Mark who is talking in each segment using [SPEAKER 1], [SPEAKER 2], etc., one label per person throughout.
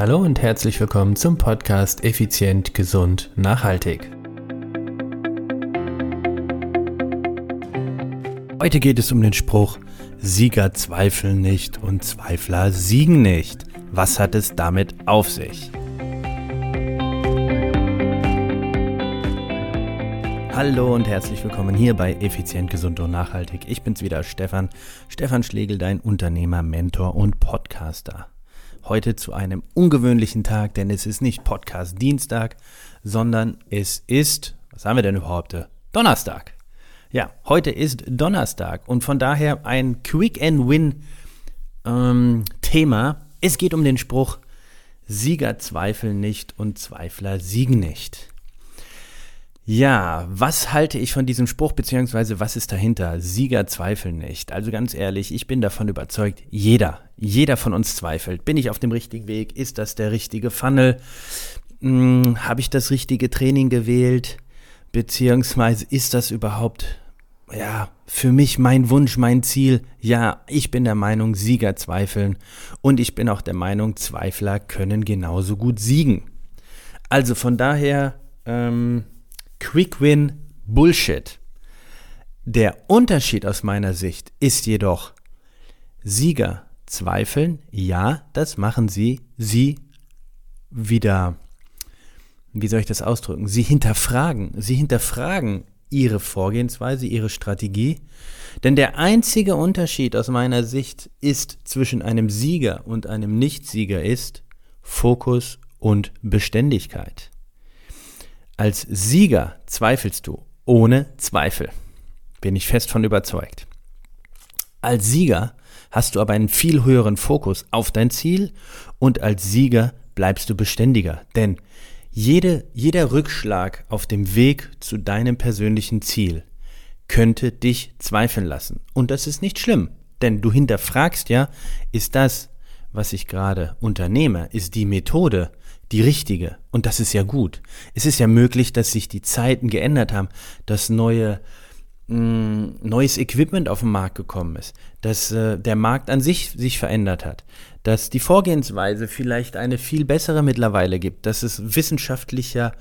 [SPEAKER 1] Hallo und herzlich willkommen zum Podcast Effizient, Gesund, Nachhaltig. Heute geht es um den Spruch, Sieger zweifeln nicht und Zweifler siegen nicht. Was hat es damit auf sich? Hallo und herzlich willkommen hier bei Effizient, Gesund und Nachhaltig. Ich bin's wieder, Stefan. Stefan Schlegel, dein Unternehmer, Mentor und Podcaster. Heute zu einem ungewöhnlichen Tag, denn es ist nicht Podcast Dienstag, sondern es ist, was haben wir denn überhaupt? Donnerstag. Ja, heute ist Donnerstag und von daher ein Quick and Win ähm, Thema. Es geht um den Spruch, Sieger zweifeln nicht und Zweifler siegen nicht. Ja, was halte ich von diesem Spruch, beziehungsweise was ist dahinter? Sieger zweifeln nicht. Also ganz ehrlich, ich bin davon überzeugt, jeder, jeder von uns zweifelt. Bin ich auf dem richtigen Weg? Ist das der richtige Funnel? Hm, Habe ich das richtige Training gewählt? Beziehungsweise ist das überhaupt, ja, für mich mein Wunsch, mein Ziel? Ja, ich bin der Meinung, Sieger zweifeln. Und ich bin auch der Meinung, Zweifler können genauso gut siegen. Also von daher, ähm, Quick Win Bullshit. Der Unterschied aus meiner Sicht ist jedoch, Sieger zweifeln, ja, das machen sie, sie wieder, wie soll ich das ausdrücken, sie hinterfragen, sie hinterfragen ihre Vorgehensweise, ihre Strategie, denn der einzige Unterschied aus meiner Sicht ist zwischen einem Sieger und einem Nichtsieger ist Fokus und Beständigkeit. Als Sieger zweifelst du ohne Zweifel. Bin ich fest von überzeugt. Als Sieger hast du aber einen viel höheren Fokus auf dein Ziel und als Sieger bleibst du beständiger. Denn jede, jeder Rückschlag auf dem Weg zu deinem persönlichen Ziel könnte dich zweifeln lassen. Und das ist nicht schlimm, denn du hinterfragst ja, ist das, was ich gerade unternehme, ist die Methode, die richtige. Und das ist ja gut. Es ist ja möglich, dass sich die Zeiten geändert haben, dass neue, mh, mm, neues Equipment auf den Markt gekommen ist, dass äh, der Markt an sich sich verändert hat, dass die Vorgehensweise vielleicht eine viel bessere mittlerweile gibt, dass es wissenschaftlicher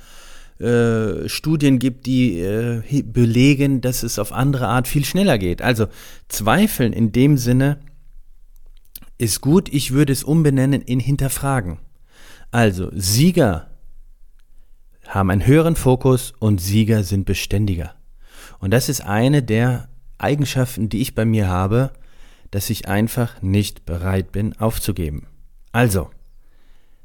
[SPEAKER 1] äh, Studien gibt, die äh, belegen, dass es auf andere Art viel schneller geht. Also Zweifeln in dem Sinne ist gut, ich würde es umbenennen in hinterfragen. Also, Sieger haben einen höheren Fokus und Sieger sind beständiger. Und das ist eine der Eigenschaften, die ich bei mir habe, dass ich einfach nicht bereit bin aufzugeben. Also,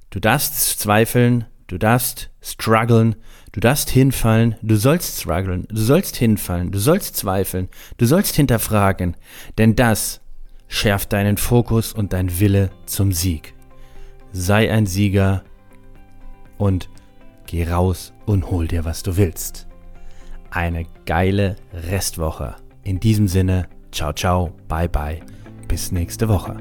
[SPEAKER 1] du darfst zweifeln, du darfst strugglen, du darfst hinfallen, du sollst strugglen, du sollst hinfallen, du sollst zweifeln, du sollst hinterfragen, denn das schärft deinen Fokus und dein Wille zum Sieg sei ein Sieger und geh raus und hol dir, was du willst. Eine geile Restwoche. In diesem Sinne, ciao, ciao, bye, bye, bis nächste Woche.